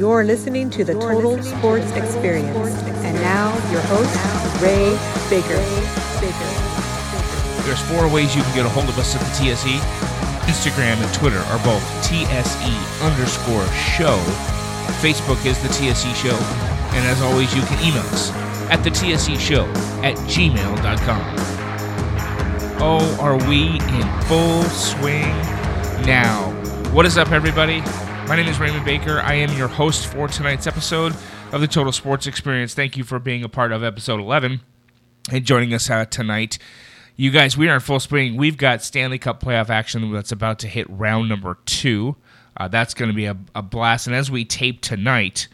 You're listening to the Total Sports Experience. And now, your host, Ray Baker. There's four ways you can get a hold of us at the TSE. Instagram and Twitter are both TSE underscore show. Facebook is the TSE show. And as always, you can email us at the TSE show at gmail.com. Oh, are we in full swing now? What is up, everybody? My name is Raymond Baker. I am your host for tonight's episode of the Total Sports Experience. Thank you for being a part of episode 11 and joining us uh, tonight. You guys, we are in full swing. We've got Stanley Cup playoff action that's about to hit round number two. Uh, that's going to be a, a, blast. And as we tape tonight,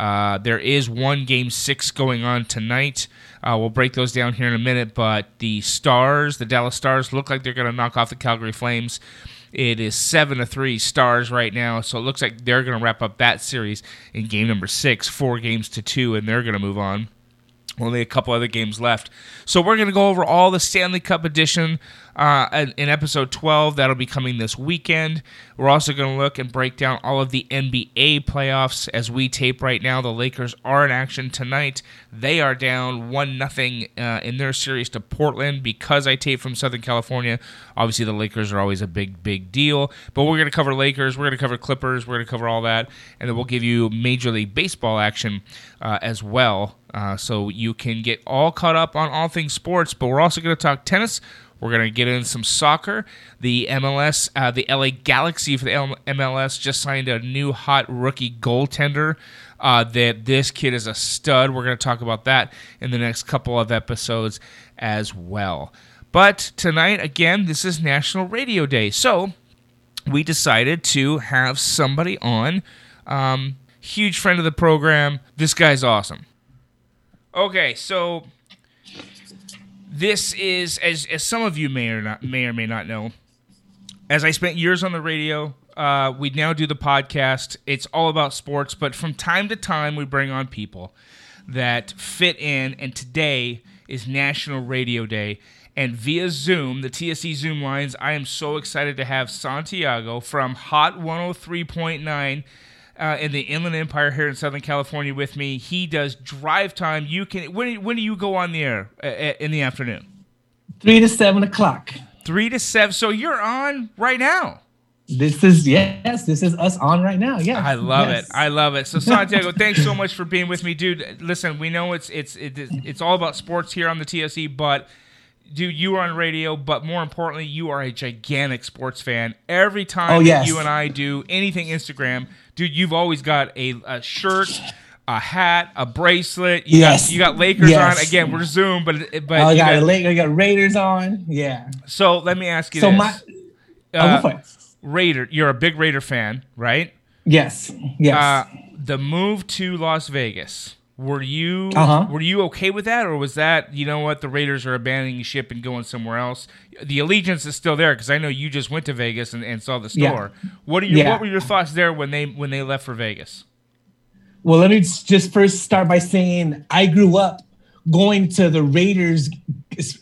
uh, there is one game six going on tonight. Uh, we'll break those down here in a minute. But the Stars, the Dallas Stars, look like they're going to knock off the Calgary Flames. It is seven to three Stars right now, so it looks like they're going to wrap up that series in game number six, four games to two, and they're going to move on. Only a couple other games left. So we're going to go over all the Stanley Cup edition uh, in episode 12. That'll be coming this weekend. We're also going to look and break down all of the NBA playoffs as we tape right now. The Lakers are in action tonight. They are down 1 nothing uh, in their series to Portland because I tape from Southern California. Obviously, the Lakers are always a big, big deal. But we're going to cover Lakers, we're going to cover Clippers, we're going to cover all that. And then we'll give you Major League Baseball action uh, as well. Uh, so you can get all caught up on all things sports, but we're also going to talk tennis. We're going to get in some soccer. The MLS, uh, the LA Galaxy for the MLS just signed a new hot rookie goaltender. Uh, that this kid is a stud. We're going to talk about that in the next couple of episodes as well. But tonight, again, this is National Radio Day. So we decided to have somebody on. Um, huge friend of the program. This guy's awesome. Okay, so this is as as some of you may or not may or may not know. As I spent years on the radio, uh, we now do the podcast. It's all about sports, but from time to time we bring on people that fit in. And today is National Radio Day, and via Zoom, the TSE Zoom lines, I am so excited to have Santiago from Hot 103.9 uh, in the Inland Empire here in Southern California with me. He does drive time. You can when when do you go on the air uh, uh, in the afternoon? Three to seven o'clock. Three to seven. So you're on right now. This is yes, this is us on right now. Yeah, I love yes. it. I love it. So Santiago, thanks so much for being with me, dude. Listen, we know it's it's it's all about sports here on the TSE, but dude, you are on radio, but more importantly, you are a gigantic sports fan. Every time oh, yes. you and I do anything Instagram, dude, you've always got a, a shirt, a hat, a bracelet. You yes, got, you got Lakers yes. on. Again, we're Zoom, but but oh, I got, got Lakers, I got Raiders on. Yeah. So let me ask you so this. my uh, oh, Raider, you're a big Raider fan, right? Yes. Yes. Uh, the move to Las Vegas. Were you uh-huh. were you okay with that, or was that you know what the Raiders are abandoning ship and going somewhere else? The allegiance is still there because I know you just went to Vegas and, and saw the store. Yeah. What are your yeah. what were your thoughts there when they when they left for Vegas? Well, let me just first start by saying I grew up going to the Raiders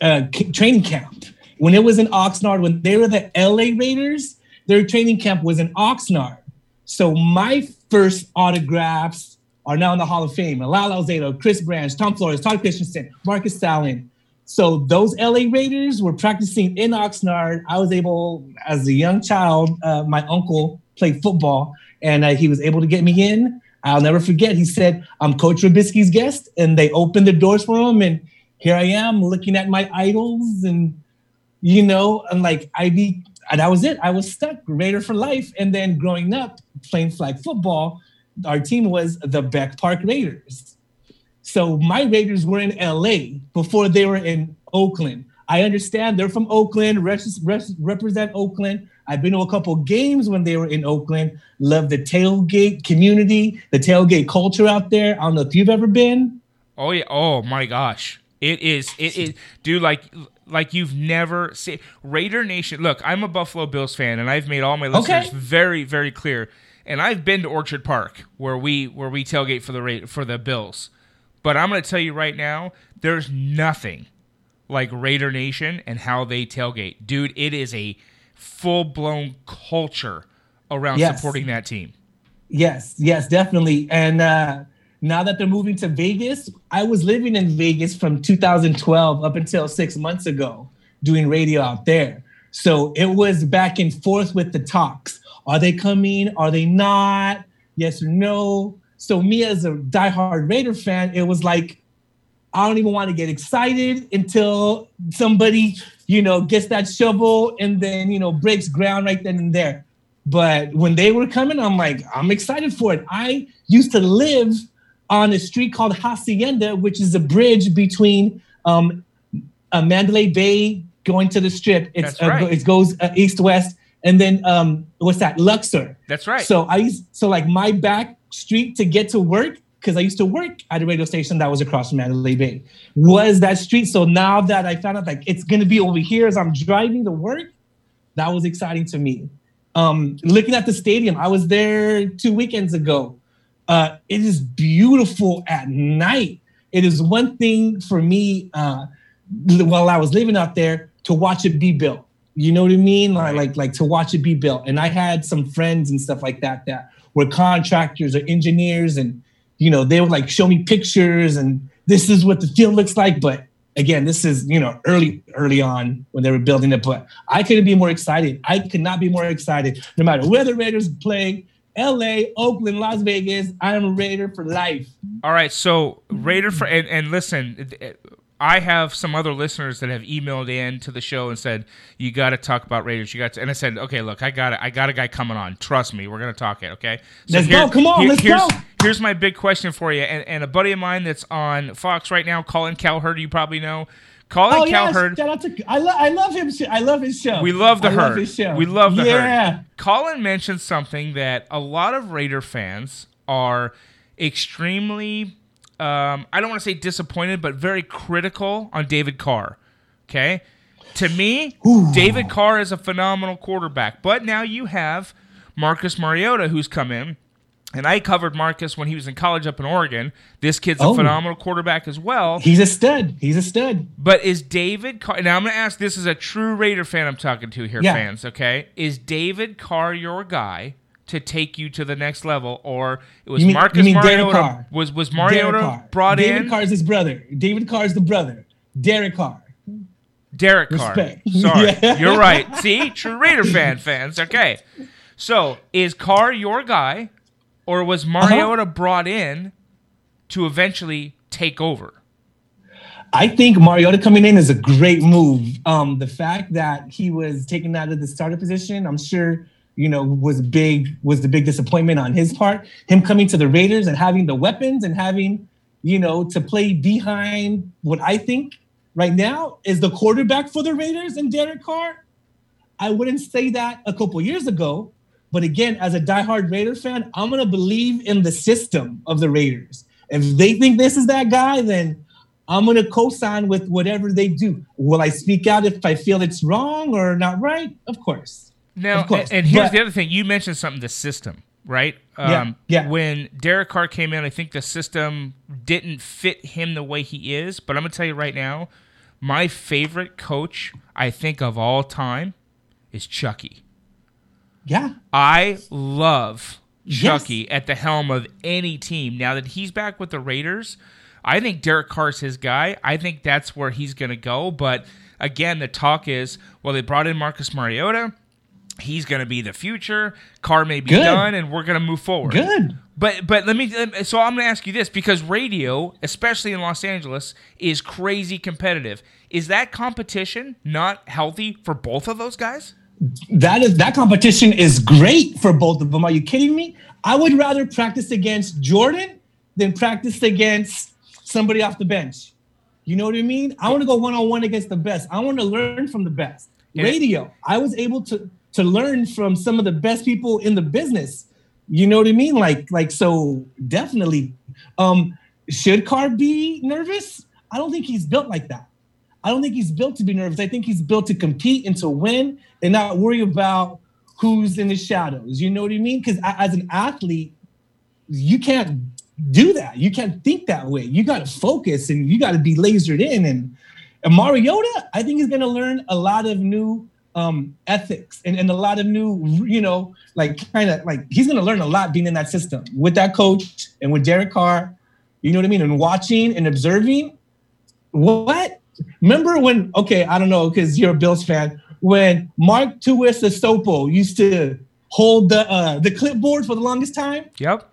uh, training camp when it was in Oxnard. When they were the LA Raiders, their training camp was in Oxnard. So my first autographs are now in the Hall of Fame. Lyle Alzado, Cliff Branch, Tom Flores, Todd Christensen, Marcus Allen. So those LA Raiders were practicing in Oxnard. I was able, as a young child, uh, my uncle played football, and uh, he was able to get me in. I'll never forget. He said, "I'm Coach Robisky's guest," and they opened the doors for him. And here I am, looking at my idols, and you know, and like I be, that was it. I was stuck, Raider for life. And then growing up, playing flag football our team was the Beck Park Raiders. So my Raiders were in LA before they were in Oakland. I understand they're from Oakland, represent Oakland. I've been to a couple games when they were in Oakland. Love the tailgate community, the tailgate culture out there. I don't know if you've ever been. Oh yeah. Oh my gosh. It is. It is. Dude, like like you've never seen Raider Nation. Look, I'm a Buffalo Bills fan, and I've made all my listeners okay. very, very clear and I've been to Orchard Park where we where we tailgate for the rate for the Bills. But I'm going to tell you right now, there's nothing like Raider Nation and how they tailgate. Dude, it is a full-blown culture around yes. supporting that team. Yes, yes, definitely. And uh, now that they're moving to Vegas, I was living in Vegas from 2012 up until six months ago doing radio out there. So it was back and forth with the talks. Are they coming? Are they not? Yes or no? So me as a diehard Raider fan, it was like I don't even want to get excited until somebody, you know, gets that shovel and then, you know, breaks ground right then and there. But when they were coming, I'm like, I'm excited for it. I used to live on a street called Hacienda, which is a bridge between um, uh, Mandalay Bay going to the strip. It's, right. uh, it goes uh, east west, and then um, what's that? Luxor. That's right. So I used so like my back street to get to work because I used to work at a radio station that was across from Mandalay Bay was that street. So now that I found out like it's gonna be over here as I'm driving to work, that was exciting to me. Um, looking at the stadium, I was there two weekends ago. Uh, it is beautiful at night. It is one thing for me uh, while I was living out there to watch it be built. You know what I mean? Like, like, like to watch it be built. And I had some friends and stuff like that that were contractors or engineers, and you know they would like show me pictures and this is what the field looks like. But again, this is you know early early on when they were building it. But I couldn't be more excited. I could not be more excited. No matter where the Raiders play, L.A., Oakland, Las Vegas, I am a Raider for life. All right, so Raider for and, and listen, I have some other listeners that have emailed in to the show and said you got to talk about Raiders. You got to, and I said, okay, look, I got it. I got a guy coming on. Trust me, we're gonna talk it. Okay, so let's go. Come on, here, let's here's, go. Here's my big question for you, and, and a buddy of mine that's on Fox right now, Colin Cowherd, you probably know. Colin oh, Cowherd. Shout out to I, lo- I love him. I love his show. We love the I herd. Love show. We love the yeah. herd. Colin mentioned something that a lot of Raider fans are extremely um, I don't want to say disappointed, but very critical on David Carr. Okay. To me, Ooh. David Carr is a phenomenal quarterback. But now you have Marcus Mariota who's come in. And I covered Marcus when he was in college up in Oregon. This kid's a Oh. phenomenal quarterback as well. He's a stud. He's a stud. But is David Carr now I'm gonna ask this is a true Raider fan I'm talking to here, Yeah. fans, okay? Is David Carr your guy to take you to the next level? Or it was mean- Marcus you mean Derek Mariota Carr? was was Mariota Carr. brought David in Carr's his brother. David Carr's the brother. Derek Carr. Derek Carr. Respect. Sorry. Yeah. You're right. See? True Raider fan fans. Okay. So is Carr your guy, or was Uh-huh. Mariota brought in to eventually take over? I think Mariota coming in is a great move. Um, the fact that he was taken out of the starter position, I'm sure, you know, was big was the big disappointment on his part. Him coming to the Raiders and having the weapons and having, you know, to play behind what I think right now is the quarterback for the Raiders and Derek Carr. I wouldn't say that a couple years ago, but again, as a diehard Raider fan, I'm gonna believe in the system of the Raiders. If they think this is that guy, then I'm gonna co-sign with whatever they do. Will I speak out if I feel it's wrong or not right? Of course. Now, and, and here's but- the other thing. You mentioned something, the system, right? Um, Yeah, yeah. When Derek Carr came in, I think the system didn't fit him the way he is. But I'm going to tell you right now, my favorite coach, I think, of all time is Chucky. Yeah. I love Yes. Chucky at the helm of any team. Now that he's back with the Raiders, I think Derek Carr's his guy. I think that's where he's going to go. But again, the talk is well, they brought in Marcus Mariota. He's going to be the future. Carr may be Good. done, and we're going to move forward. Good. But but let me so I'm going to ask you this because radio, especially in Los Angeles, is crazy competitive. Is that competition not healthy for both of those guys? That is that competition is great for both of them. Are you kidding me? I would rather practice against Jordan than practice against somebody off the bench. You know what I mean? I want to go one on one against the best. I want to learn from the best. Radio. I was able to to learn from some of the best people in the business. You know what I mean? Like like so definitely. Um, should Carr be nervous? I don't think he's built like that. I don't think he's built to be nervous. I think he's built to compete and to win and not worry about who's in the shadows. You know what I mean? Because as an athlete, you can't do that. You can't think that way. You got to focus and you got to be lasered in. And, and Mariota, I think he's going to learn a lot of new um, ethics and, and a lot of new, you know, like kind of like he's going to learn a lot being in that system with that coach and with Derek Carr. You know what I mean? And watching and observing. What? Remember when? Okay, I don't know because you're a Bills fan. When Mark Tuiasosopo used to hold the uh, the clipboard for the longest time. Yep.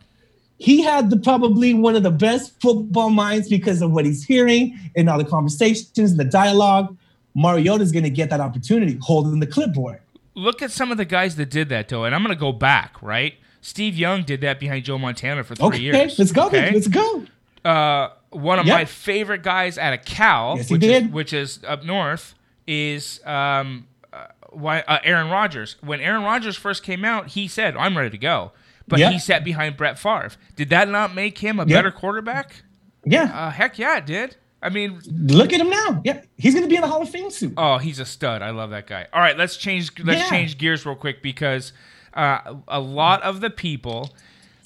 He had the probably one of the best football minds because of what he's hearing and all the conversations, and the dialogue. Mariota's going to get that opportunity holding the clipboard. Look at some of the guys that did that though, and I'm going to go back. Right, Steve Young did that behind Joe Montana for three Okay, years. let's go. okay? Let's go. uh, one of Yep. my favorite guys out of Cal, Yes, which, Is, which is up north, is um, uh, why uh, Aaron Rodgers. When Aaron Rodgers first came out, he said, "I'm ready to go," but Yep. he sat behind Brett Favre. Did that not make him a Yep. better quarterback? Yeah. Uh, heck yeah, it did. I mean, Look at him now. Yeah. He's going to be in the Hall of Fame soon. Oh, he's a stud. I love that guy. All right, let's change let's Yeah. change gears real quick because uh, a lot of the people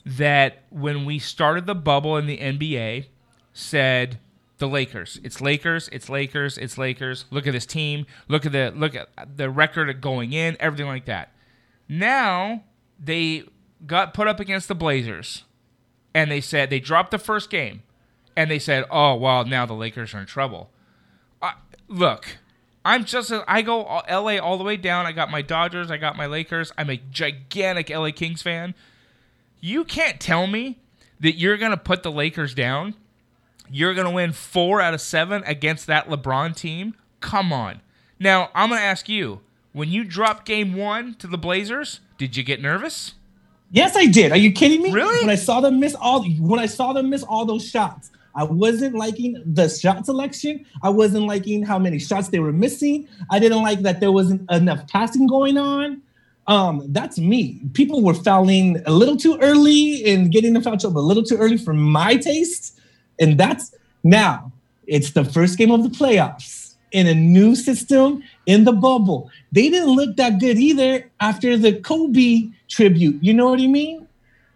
that when we started the bubble in the NBA said the Lakers. It's Lakers, it's Lakers, it's Lakers. Look at this team. Look at the look at the record of going in, everything like that. Now they got put up against the Blazers and they said they dropped the first game and they said, "Oh, well, now the Lakers are in trouble." I, look, I'm just a, I go all- LA all the way down. I got my Dodgers, I got my Lakers. I'm a gigantic LA Kings fan. You can't tell me that you're going to put the Lakers down. You're going to win 4 out of 7 against that LeBron team? Come on. Now, I'm going to ask you, when you dropped game 1 to the Blazers, did you get nervous? Yes, I did. Are you kidding me? Really? When I saw them miss all when I saw them miss all those shots, I wasn't liking the shot selection. I wasn't liking how many shots they were missing. I didn't like that there wasn't enough passing going on. Um, that's me. People were fouling a little too early and getting the foul trouble a little too early for my taste. And that's now it's the first game of the playoffs in a new system in the bubble. They didn't look that good either after the Kobe tribute. You know what I mean?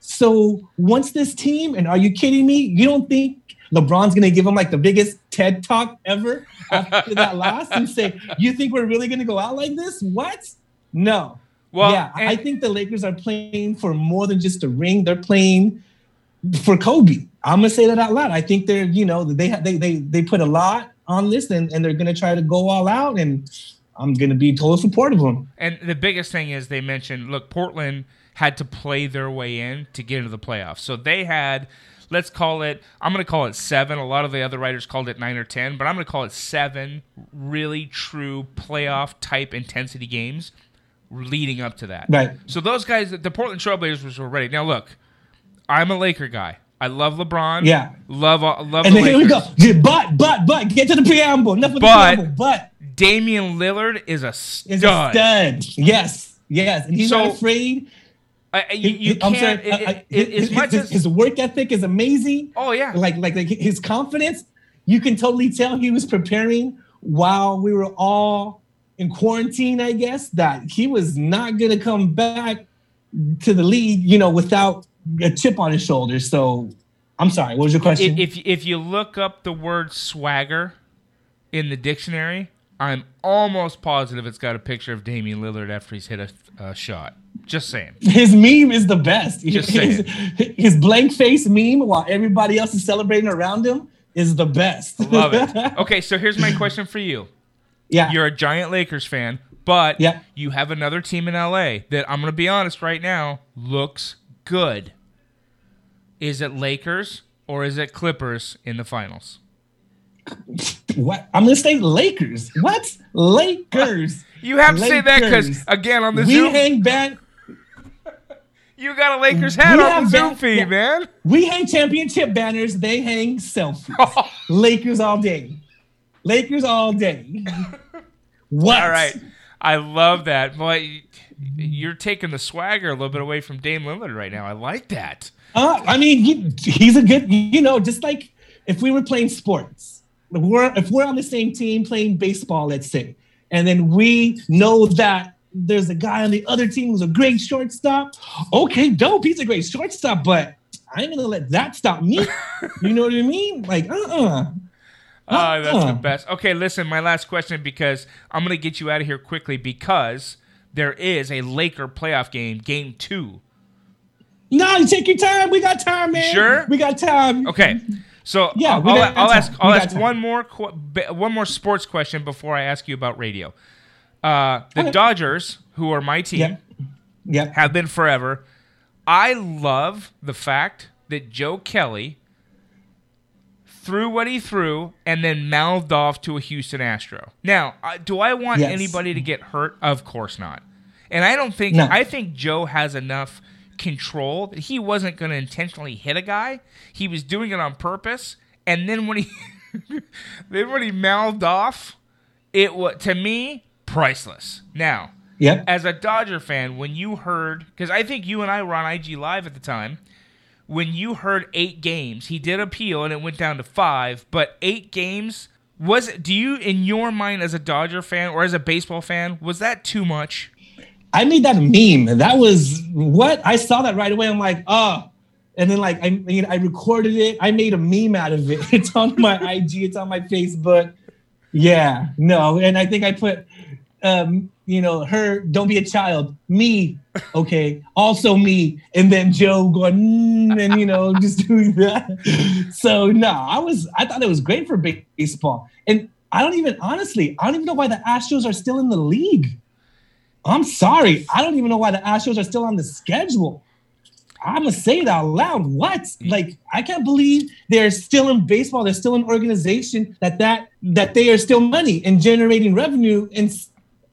So once this team, and are you kidding me? You don't think LeBron's gonna give him like the biggest TED talk ever after that loss and say, "You think we're really gonna go out like this?" What? No. Well, yeah, I think the Lakers are playing for more than just a ring. They're playing for Kobe. I'm gonna say that out loud. I think they're, you know, they they they they put a lot on this, and, and they're gonna try to go all out. And I'm gonna be total support of them. And the biggest thing is they mentioned, look, Portland had to play their way in to get into the playoffs. So they had, let's call it, I'm going to call it seven. A lot of the other writers called it nine or 10, but I'm going to call it seven really true playoff type intensity games leading up to that. Right. So those guys, the Portland Trailblazers were ready. Now, look, I'm a Laker guy. I love LeBron. Yeah. Love, uh, love And the then here we go. But but but get to the preamble. Enough the But- preamble. But Damian Lillard is a stud. is a stud. stud. Yes. Yes. And he's So- not afraid. I- I- you, you I'm can't, sorry, it- I- I- it- as his, much his- as, his work ethic is amazing. oh yeah. like like like his confidence you can totally tell he was preparing while we were all in quarantine i guess that he was not going to come back to the league you know without a chip on his shoulder so i'm sorry what was your question if, if if you look up the word swagger in the dictionary, I'm almost positive it's got a picture of Damian Lillard after he's hit a, a shot. Just saying. his meme is the best Just his, his blank face meme while everybody else is celebrating around him is the best Love it. Okay, so here's my question for you. yeah You're a giant Lakers fan, but Yeah. you have another team in LA that I'm going to be honest right now looks good. Is it Lakers or is it Clippers in the finals? what i'm gonna say lakers what lakers You have to say that because again on the we Zoom, hang ban you got a Lakers hat We on the Zoom feed, yeah. man. We hang championship banners. They hang selfies. Lakers all day. Lakers all day. What? All right. I love that. But you're taking the swagger a little bit away from Dame Lillard right now. I like that. Uh, I mean, he, he's a good. You know, just like if we were playing sports, if we're if we're on the same team playing baseball, let's say, and then we know that there's a guy on the other team who's a great shortstop. Okay, dope. He's a great shortstop, but I ain't gonna let that stop me. you know what I mean? Like, uh, uh Oh, that's the Uh-uh. best. Okay, listen, my last question because I'm going to get you out of here quickly because there is a Laker playoff game, game two. No, you take your time. We got time, man. Sure? We got time. Okay. So Yeah, I'll, I'll, I'll ask I'll ask one more qu- one more sports question before I ask you about radio. Uh, the Okay. Dodgers, who are my team, Yep. Yep. have been forever. I love the fact that Joe Kelly threw what he threw and then mouthed off to a Houston Astro. Now, uh, do I want Yes. anybody to get hurt? Of course not. And I don't think No. I think Joe has enough control that he wasn't going to intentionally hit a guy. He was doing it on purpose. And then when he then when he mouthed off, it was to me priceless. Now, Yep. as a Dodger fan, when you heard, because I think you and I were on IG Live at the time, when you heard eight games, he did appeal and it went down to five, but eight games was it do you in your mind as a Dodger fan or as a baseball fan was that too much? I made that meme. That was what I saw that right away. I'm like, oh. And then like I know, I recorded it. I made a meme out of it. It's on my IG. It's on my Facebook. Yeah, no, and I think I put, um, you know, her. Don't be a child. Me, okay. Also me, and then Joe going mm, and you know just doing that. So no, I was. I thought it was great for baseball, and I don't even honestly. I don't even know why the Astros are still in the league. I'm sorry. I don't even know why the Astros are still on the schedule. I'm gonna say it out loud. What? Like, I can't believe they're still in baseball. They're still an organization that that that they are still money and generating revenue. And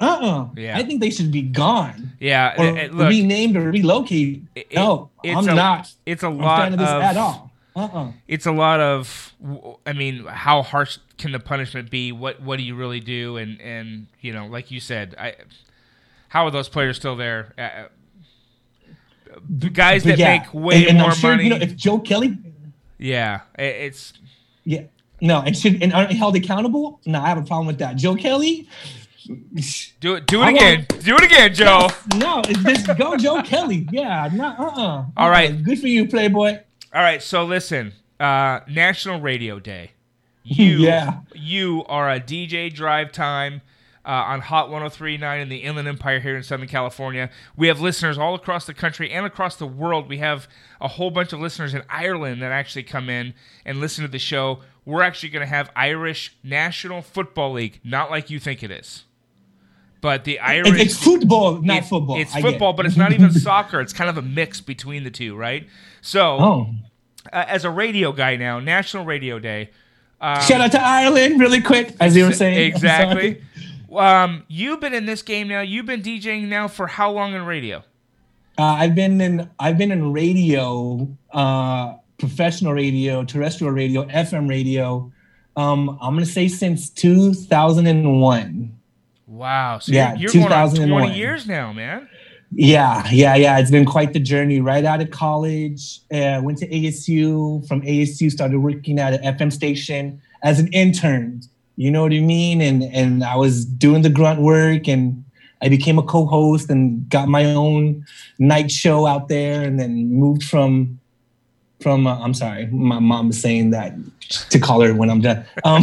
uh uh Yeah. I think they should be gone Yeah, or it- look, renamed or relocated. it- no, it's I'm a- not it's a a lot fan of this at all. Uh uh it's a lot of I mean, how harsh can the punishment be? What what do you really do? And and you know, like you said, I how are those players still there? Uh, the guys that make way and, and more I'm sure, money. You know, if Joe Kelly, yeah, it- it's yeah, no, and should and aren't held accountable. No, I have a problem with that. Joe Kelly. Do it do it I again. want- Do it again, Joe. No, it's just go Joe Kelly. Yeah, no, uh-uh. All right. Good for you, Playboy. All right, so listen, uh, National Radio Day. You, Yeah. you are a DJ drive time uh, on Hot 103.9 in the Inland Empire here in Southern California. We have listeners all across the country and across the world. We have a whole bunch of listeners in Ireland that actually come in and listen to the show. We're actually going to have Irish National Football League, not like you think it is. But the Irish It- it's football, not it- football. It's football, but it's not even soccer. It's kind of a mix between the two, right? So, Oh, uh, as a radio guy now, National Radio Day. Um, shout out to Ireland, really quick, as you were saying. Exactly. Um, you've been in this game now. You've been DJing now for how long in radio? Uh, I've been in. I've been in radio, uh, professional radio, terrestrial radio, FM radio. Um, I'm gonna say since 2001. Wow. So Yeah, you're, you're going on 20 years now, man. Yeah, yeah, yeah. It's been quite the journey. Right out of college, uh, went to ASU. From ASU, started working at an FM station as an intern. You know what I mean? And and I was doing the grunt work, and I became a co-host and got my own night show out there, and then moved from from. Uh, I'm sorry, my mom is saying that to call her when I'm done. Um,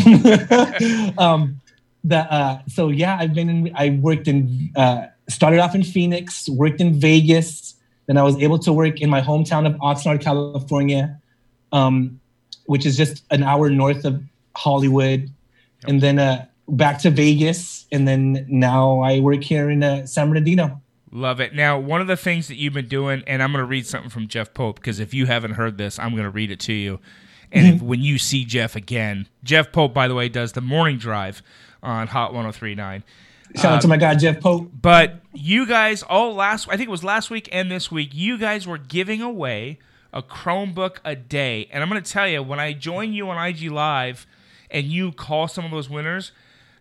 um, the uh, so yeah, I've been in. I worked in. Uh, started off in Phoenix, worked in Vegas. Then I was able to work in my hometown of Oxnard, California, um, which is just an hour north of Hollywood. And then uh, back to Vegas, and then now I work here in uh, San Bernardino. Love it. Now, one of the things that you've been doing, and I'm going to read something from Jeff Pope because if you haven't heard this, I'm going to read it to you. And if, when you see Jeff again, Jeff Pope, by the way, does the morning drive on Hot 1039. Shout out to um, my guy Jeff Pope. But you guys, all last, I think it was last week and this week, you guys were giving away a Chromebook a day. And I'm going to tell you, when I join you on IG Live and you call some of those winners,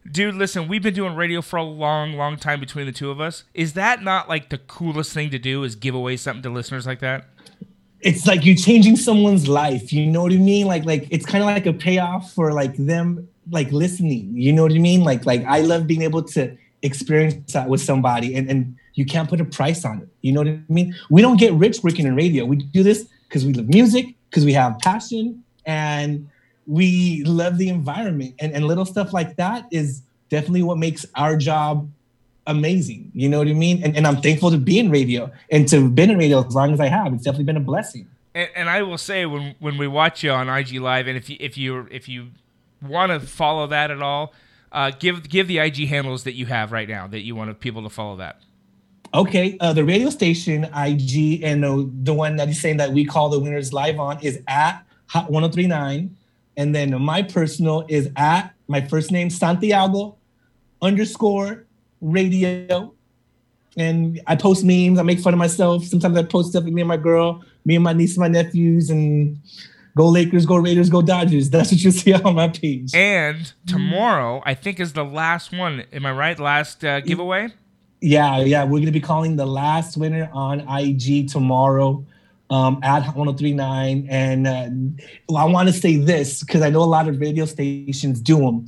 dude, listen, we've been doing radio for a long, long time between the two of us. Is that not like the coolest thing to do? Is give away something to listeners like that? It's like you're changing someone's life. You know what I mean? Like like it's kind of like a payoff for like them like listening. You know what I mean? Like like I love being able to experience that with somebody and and you can't put a price on it. You know what I mean? We don't get rich working in radio. We do this because we love music, because we have passion, and we love the environment and, and little stuff like that is definitely what makes our job amazing. You know what I mean? And, and I'm thankful to be in radio and to have been in radio as long as I have. It's definitely been a blessing. And, and I will say when when we watch you on IG Live, and if you if you if you want to follow that at all, uh, give give the IG handles that you have right now that you want people to follow that. Okay, uh, the radio station IG and uh, the one that he's saying that we call the winners live on is at Hot 1039. And then my personal is at my first name, Santiago underscore radio. And I post memes. I make fun of myself. Sometimes I post stuff with me and my girl, me and my niece, and my nephews, and go Lakers, go Raiders, go Dodgers. That's what you see on my page. And tomorrow, I think, is the last one. Am I right? Last uh, giveaway? Yeah, yeah. We're gonna be calling the last winner on IG tomorrow um, at 1039. And uh, well, I want to say this because I know a lot of radio stations do them.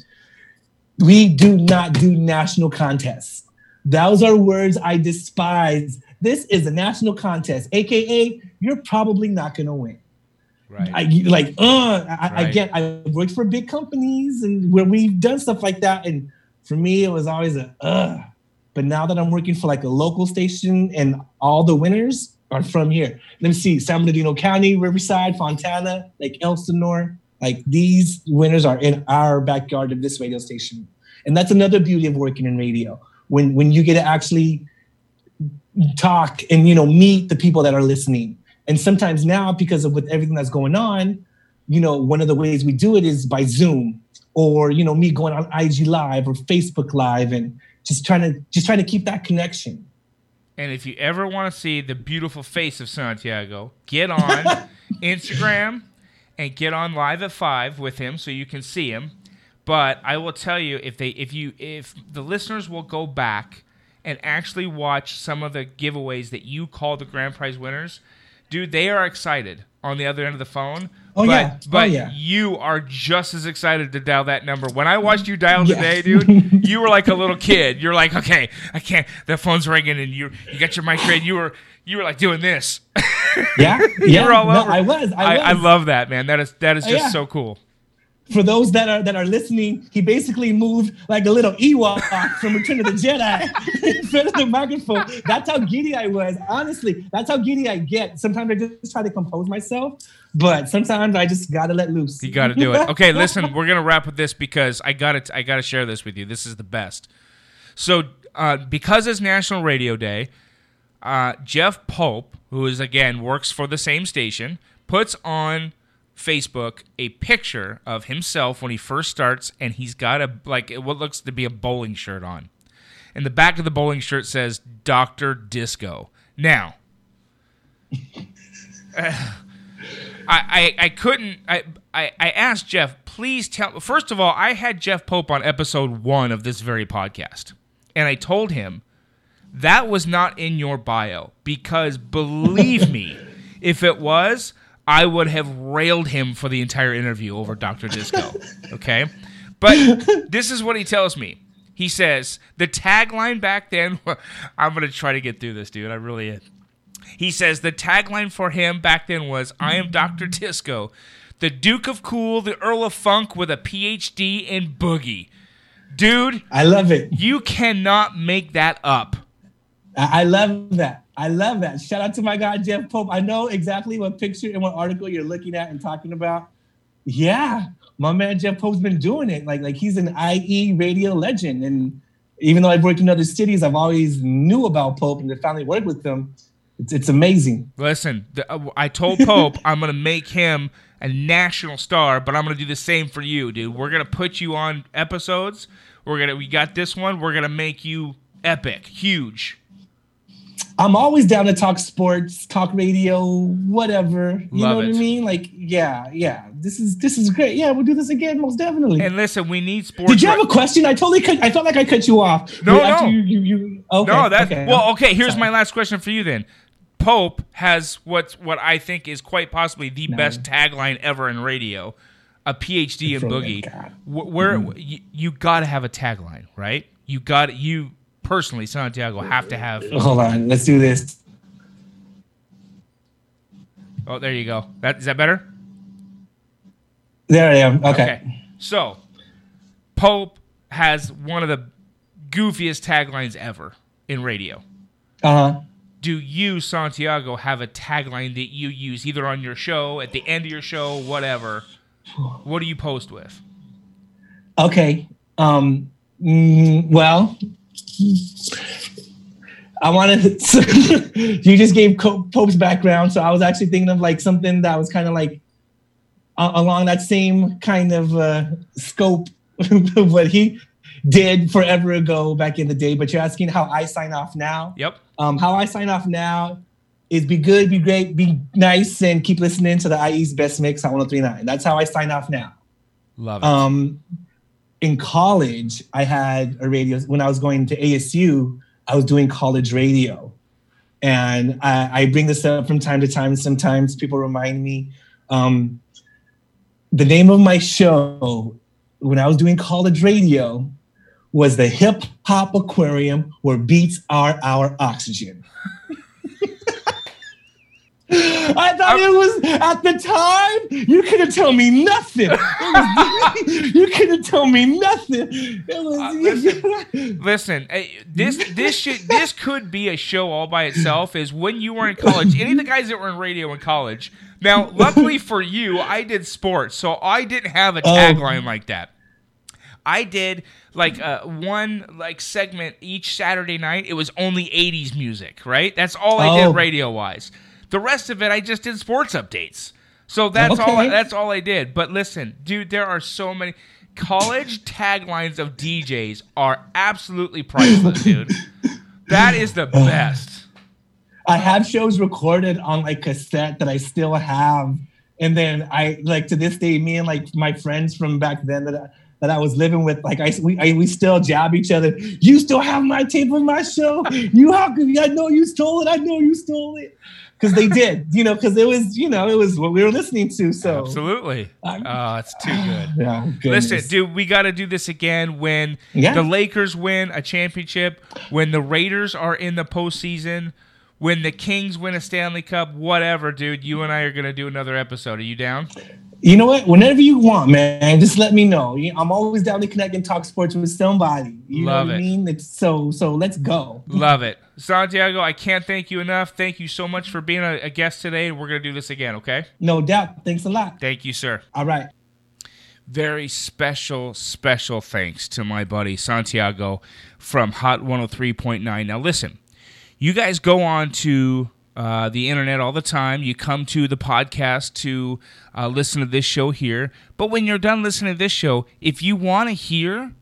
We do not do national contests. Those are words I despise. This is a national contest, aka you're probably not gonna win. Right. I like, uh, I, right. I get. I worked for big companies and where we've done stuff like that, and for me, it was always a uh. But now that I'm working for like a local station and all the winners are from here. Let me see, San Bernardino County, Riverside, Fontana, Lake Elsinore. Like these winners are in our backyard of this radio station. And that's another beauty of working in radio. When when you get to actually talk and you know meet the people that are listening. And sometimes now, because of with everything that's going on, you know, one of the ways we do it is by Zoom or you know, me going on IG Live or Facebook Live and just trying to just trying to keep that connection. And if you ever want to see the beautiful face of Santiago, get on Instagram and get on live at five with him so you can see him. But I will tell you if they if you if the listeners will go back and actually watch some of the giveaways that you call the grand prize winners, dude, they are excited on the other end of the phone. Oh but, yeah, oh, but oh, yeah. you are just as excited to dial that number. When I watched you dial yeah. today, dude, you were like a little kid. You're like, okay, I can't. The phone's ringing, and you you got your mic ready. You were you were like doing this. Yeah, yeah. no, I was. I, was. I, I, love that, man. That is that is oh, just yeah. so cool for those that are that are listening, he basically moved like a little Ewok from Return of the Jedi in front of the microphone. That's how giddy I was. Honestly, that's how giddy I get. Sometimes I just try to compose myself, but sometimes I just gotta let loose. You gotta do it. Okay, listen, we're gonna wrap with this because I gotta I gotta share this with you. This is the best. So uh, because it's National Radio Day, uh, Jeff Pope, who is again works for the same station, puts on Facebook a picture of himself when he first starts, and he's got a like what looks to be a bowling shirt on. And the back of the bowling shirt says Doctor Disco. Now, uh, I, I I couldn't I, I I asked Jeff, please tell. First of all, I had Jeff Pope on episode one of this very podcast, and I told him that was not in your bio because believe me, if it was, I would have railed him for the entire interview over Dr. Disco. Okay? But this is what he tells me. He says, the tagline back then, I'm going to try to get through this, dude. I really am. He says, the tagline for him back then was, I am Dr. Disco, the Duke of Cool, the Earl of Funk with a PhD in boogie. Dude, I love it. You cannot make that up. I love that. I love that. Shout out to my guy Jeff Pope. I know exactly what picture and what article you're looking at and talking about. Yeah, my man Jeff Pope's been doing it. Like like he's an IE radio legend. And even though I've worked in other cities, I've always knew about Pope and to finally work with him. It's, it's amazing. Listen, the, uh, I told Pope I'm gonna make him a national star, but I'm gonna do the same for you, dude. We're gonna put you on episodes. We're gonna we got this one. We're gonna make you epic, huge. I'm always down to talk sports, talk radio, whatever. You Love know it. what I mean? Like, yeah, yeah. This is this is great. Yeah, we'll do this again, most definitely. And listen, we need sports. Did you have a question? I totally cut. I felt like I cut you off. No, no. You, you, you, okay, no, that's okay. well. Okay, here's Sorry. my last question for you then. Pope has what what I think is quite possibly the No. best tagline ever in radio, a PhD in boogie. God. Wh- Where mm-hmm. you, you got to have a tagline, right? You got you personally, Santiago, have to have. Hold on. Let's do this. Oh, there you go. That is that better? There I am. Okay. So, Pope has one of the goofiest taglines ever in radio. Uh huh. Do you, Santiago, have a tagline that you use either on your show, at the end of your show, whatever? What do you post with? Okay. Um. mm, well, I wanted. To, you just gave Pope's background, so I was actually thinking of like something that was kind of like uh, along that same kind of uh, scope of what he did forever ago back in the day. But you're asking how I sign off now. Yep. Um, how I sign off now is be good, be great, be nice, and keep listening to the IE's best mix on 1039. That's how I sign off now. Love it. Um, in college, I had a radio. When I was going to ASU, I was doing college radio, and I, I bring this up from time to time. Sometimes people remind me. Um, the name of my show when I was doing college radio was the Hip Hop Aquarium, where beats are our oxygen. I thought it was at the time. You couldn't tell me nothing. Was- you couldn't tell me nothing. Was, Uh, listen. Listen, eh, this this should this could be a show all by itself. Is when you were in college. Any of the guys that were in radio in college. Now, luckily for you, I did sports, so I didn't have a Oh. tagline like that. I did like uh, one like segment each Saturday night. It was only '80s music, right? That's all I Oh. did radio wise. The rest of it, I just did sports updates. So that's all. Okay. That's all I did. But listen, dude, there are so many college taglines of DJs are absolutely priceless, dude. That is the best. I have shows recorded on like cassette that I still have, and then I like to this day, me and like my friends from back then that I, that I was living with, like I we I, we still jab each other. You still have my tape of my show? You how could I know you stole it? I know you stole it because they did, you know, because it was you know it was what we were listening to. So Absolutely. Oh, it's too good. Listen, dude, we got to do this again when Yeah. the Lakers win a championship, when the Raiders are in the postseason, when the Kings win a Stanley Cup, whatever, dude. You and I are gonna do another episode. Are you down? You know what? Whenever you want, man, just let me know. I'm always down to connect and talk sports with somebody. You Love know what it. I mean? It's so so. Let's go. Love it, Santiago. I can't thank you enough. Thank you so much for being a, a guest today. We're gonna do this again, okay? No doubt. Thanks a lot. Thank you, sir. All right. very special, special thanks to my buddy Santiago from Hot 103.9. Now, listen, you guys go on to uh, the internet all the time. You come to the podcast to uh, listen to this show here. But when you're done listening to this show, if you want to hear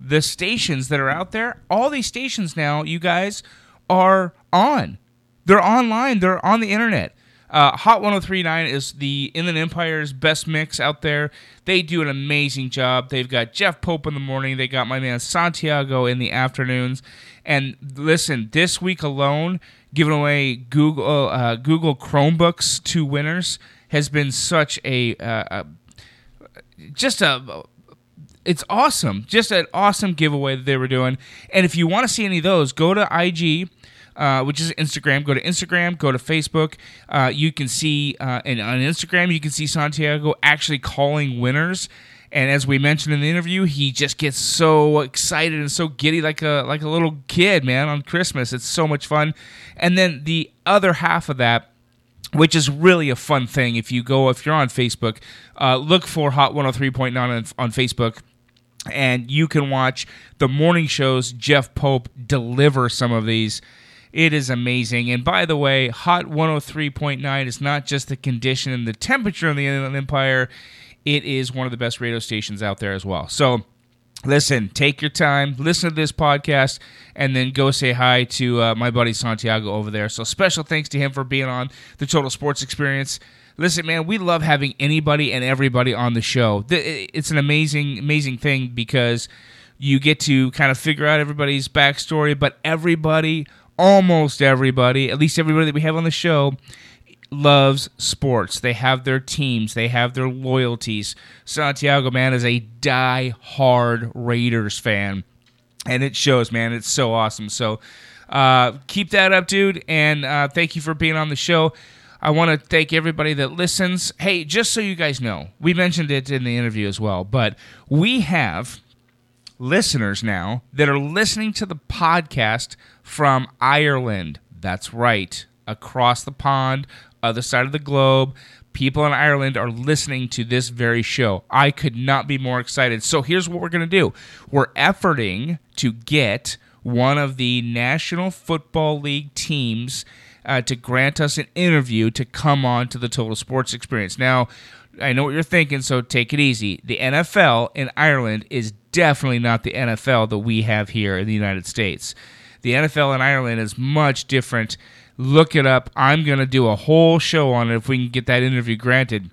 the stations that are out there, all these stations now, you guys, are on. They're online. They're on the internet. Uh, Hot 1039 is the Inland Empire's best mix out there. They do an amazing job. They've got Jeff Pope in the morning. They got my man Santiago in the afternoons. And listen, this week alone, giving away Google uh, Google Chromebooks to winners has been such a uh, uh, just a it's awesome. Just an awesome giveaway that they were doing. And if you want to see any of those, go to IG, uh, which is Instagram. Go to Instagram. Go to Facebook. Uh, you can see, uh, and on Instagram, you can see Santiago actually calling winners. And as we mentioned in the interview, he just gets so excited and so giddy, like a like a little kid, man, on Christmas. It's so much fun. And then the other half of that which is really a fun thing. If you go, if you're on Facebook, uh, look for Hot 103.9 on, on Facebook, and you can watch the morning shows. Jeff Pope deliver some of these. It is amazing. And by the way, Hot 103.9 is not just the condition and the temperature in the Inland Empire, it is one of the best radio stations out there as well. So, listen, take your time, listen to this podcast, and then go say hi to uh, my buddy Santiago over there. So special thanks to him for being on the Total Sports Experience. Listen, man, we love having anybody and everybody on the show. It's an amazing, amazing thing because you get to kind of figure out everybody's backstory, but everybody, almost everybody, at least everybody that we have on the show, loves sports. They have their teams, they have their loyalties. Santiago, man, is a die-hard Raiders fan, and it shows, man. It's so awesome. So uh, keep that up, dude, and uh, thank you for being on the show. I want to thank everybody that listens. Hey, just so you guys know, we mentioned it in the interview as well, but we have listeners now that are listening to the podcast from Ireland. That's right, across the pond, other side of the globe. People in Ireland are listening to this very show. I could not be more excited. So here's what we're going to do we're efforting to get one of the National Football League teams uh, to grant us an interview to come on to the Total Sports Experience. Now, I know what you're thinking, so take it easy. The NFL in Ireland is definitely not the NFL that we have here in the United States. The NFL in Ireland is much different. Look it up. I'm going to do a whole show on it if we can get that interview granted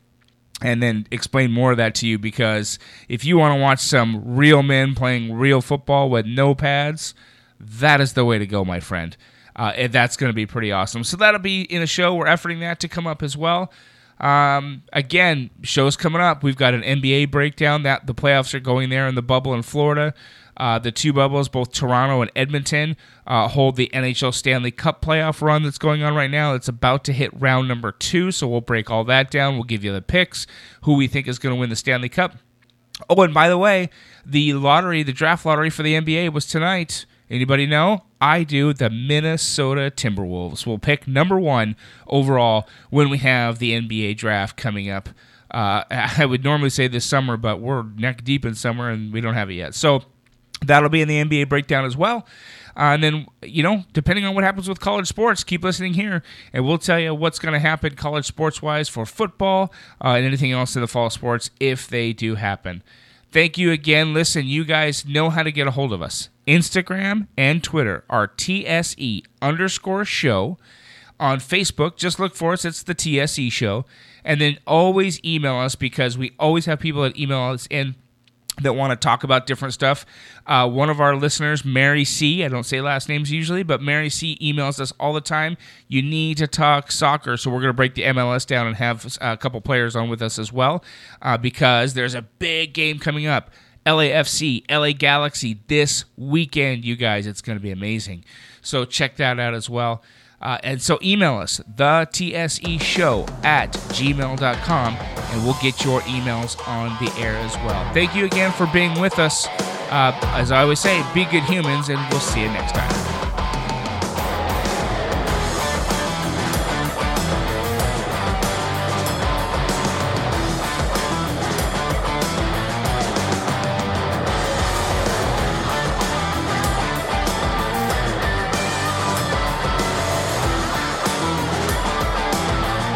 and then explain more of that to you because if you want to watch some real men playing real football with no pads, that is the way to go, my friend. Uh, and that's going to be pretty awesome. So that'll be in a show. We're efforting that to come up as well. Um, again, shows coming up. We've got an NBA breakdown that the playoffs are going there in the bubble in Florida. Uh, the two bubbles, both Toronto and Edmonton, uh, hold the NHL Stanley Cup playoff run that's going on right now. It's about to hit round number two, so we'll break all that down. We'll give you the picks, who we think is going to win the Stanley Cup. Oh, and by the way, the lottery, the draft lottery for the NBA was tonight. Anybody know? I do. The Minnesota Timberwolves will pick number one overall when we have the NBA draft coming up. Uh, I would normally say this summer, but we're neck deep in summer and we don't have it yet. So that'll be in the NBA breakdown as well. Uh, and then, you know, depending on what happens with college sports, keep listening here, and we'll tell you what's going to happen college sports wise for football uh, and anything else in the fall sports if they do happen. Thank you again. Listen, you guys know how to get a hold of us. Instagram and Twitter are TSE underscore show. On Facebook, just look for us. It's the TSE show. And then always email us because we always have people that email us in that want to talk about different stuff. Uh, one of our listeners, Mary C., I don't say last names usually, but Mary C. emails us all the time. You need to talk soccer, so we're going to break the MLS down and have a couple players on with us as well uh, because there's a big game coming up. LAFC, LA Galaxy this weekend, you guys. It's going to be amazing. So check that out as well. Uh, and so email us, the TSE show at gmail.com, and we'll get your emails on the air as well. Thank you again for being with us. Uh, as I always say, be good humans, and we'll see you next time.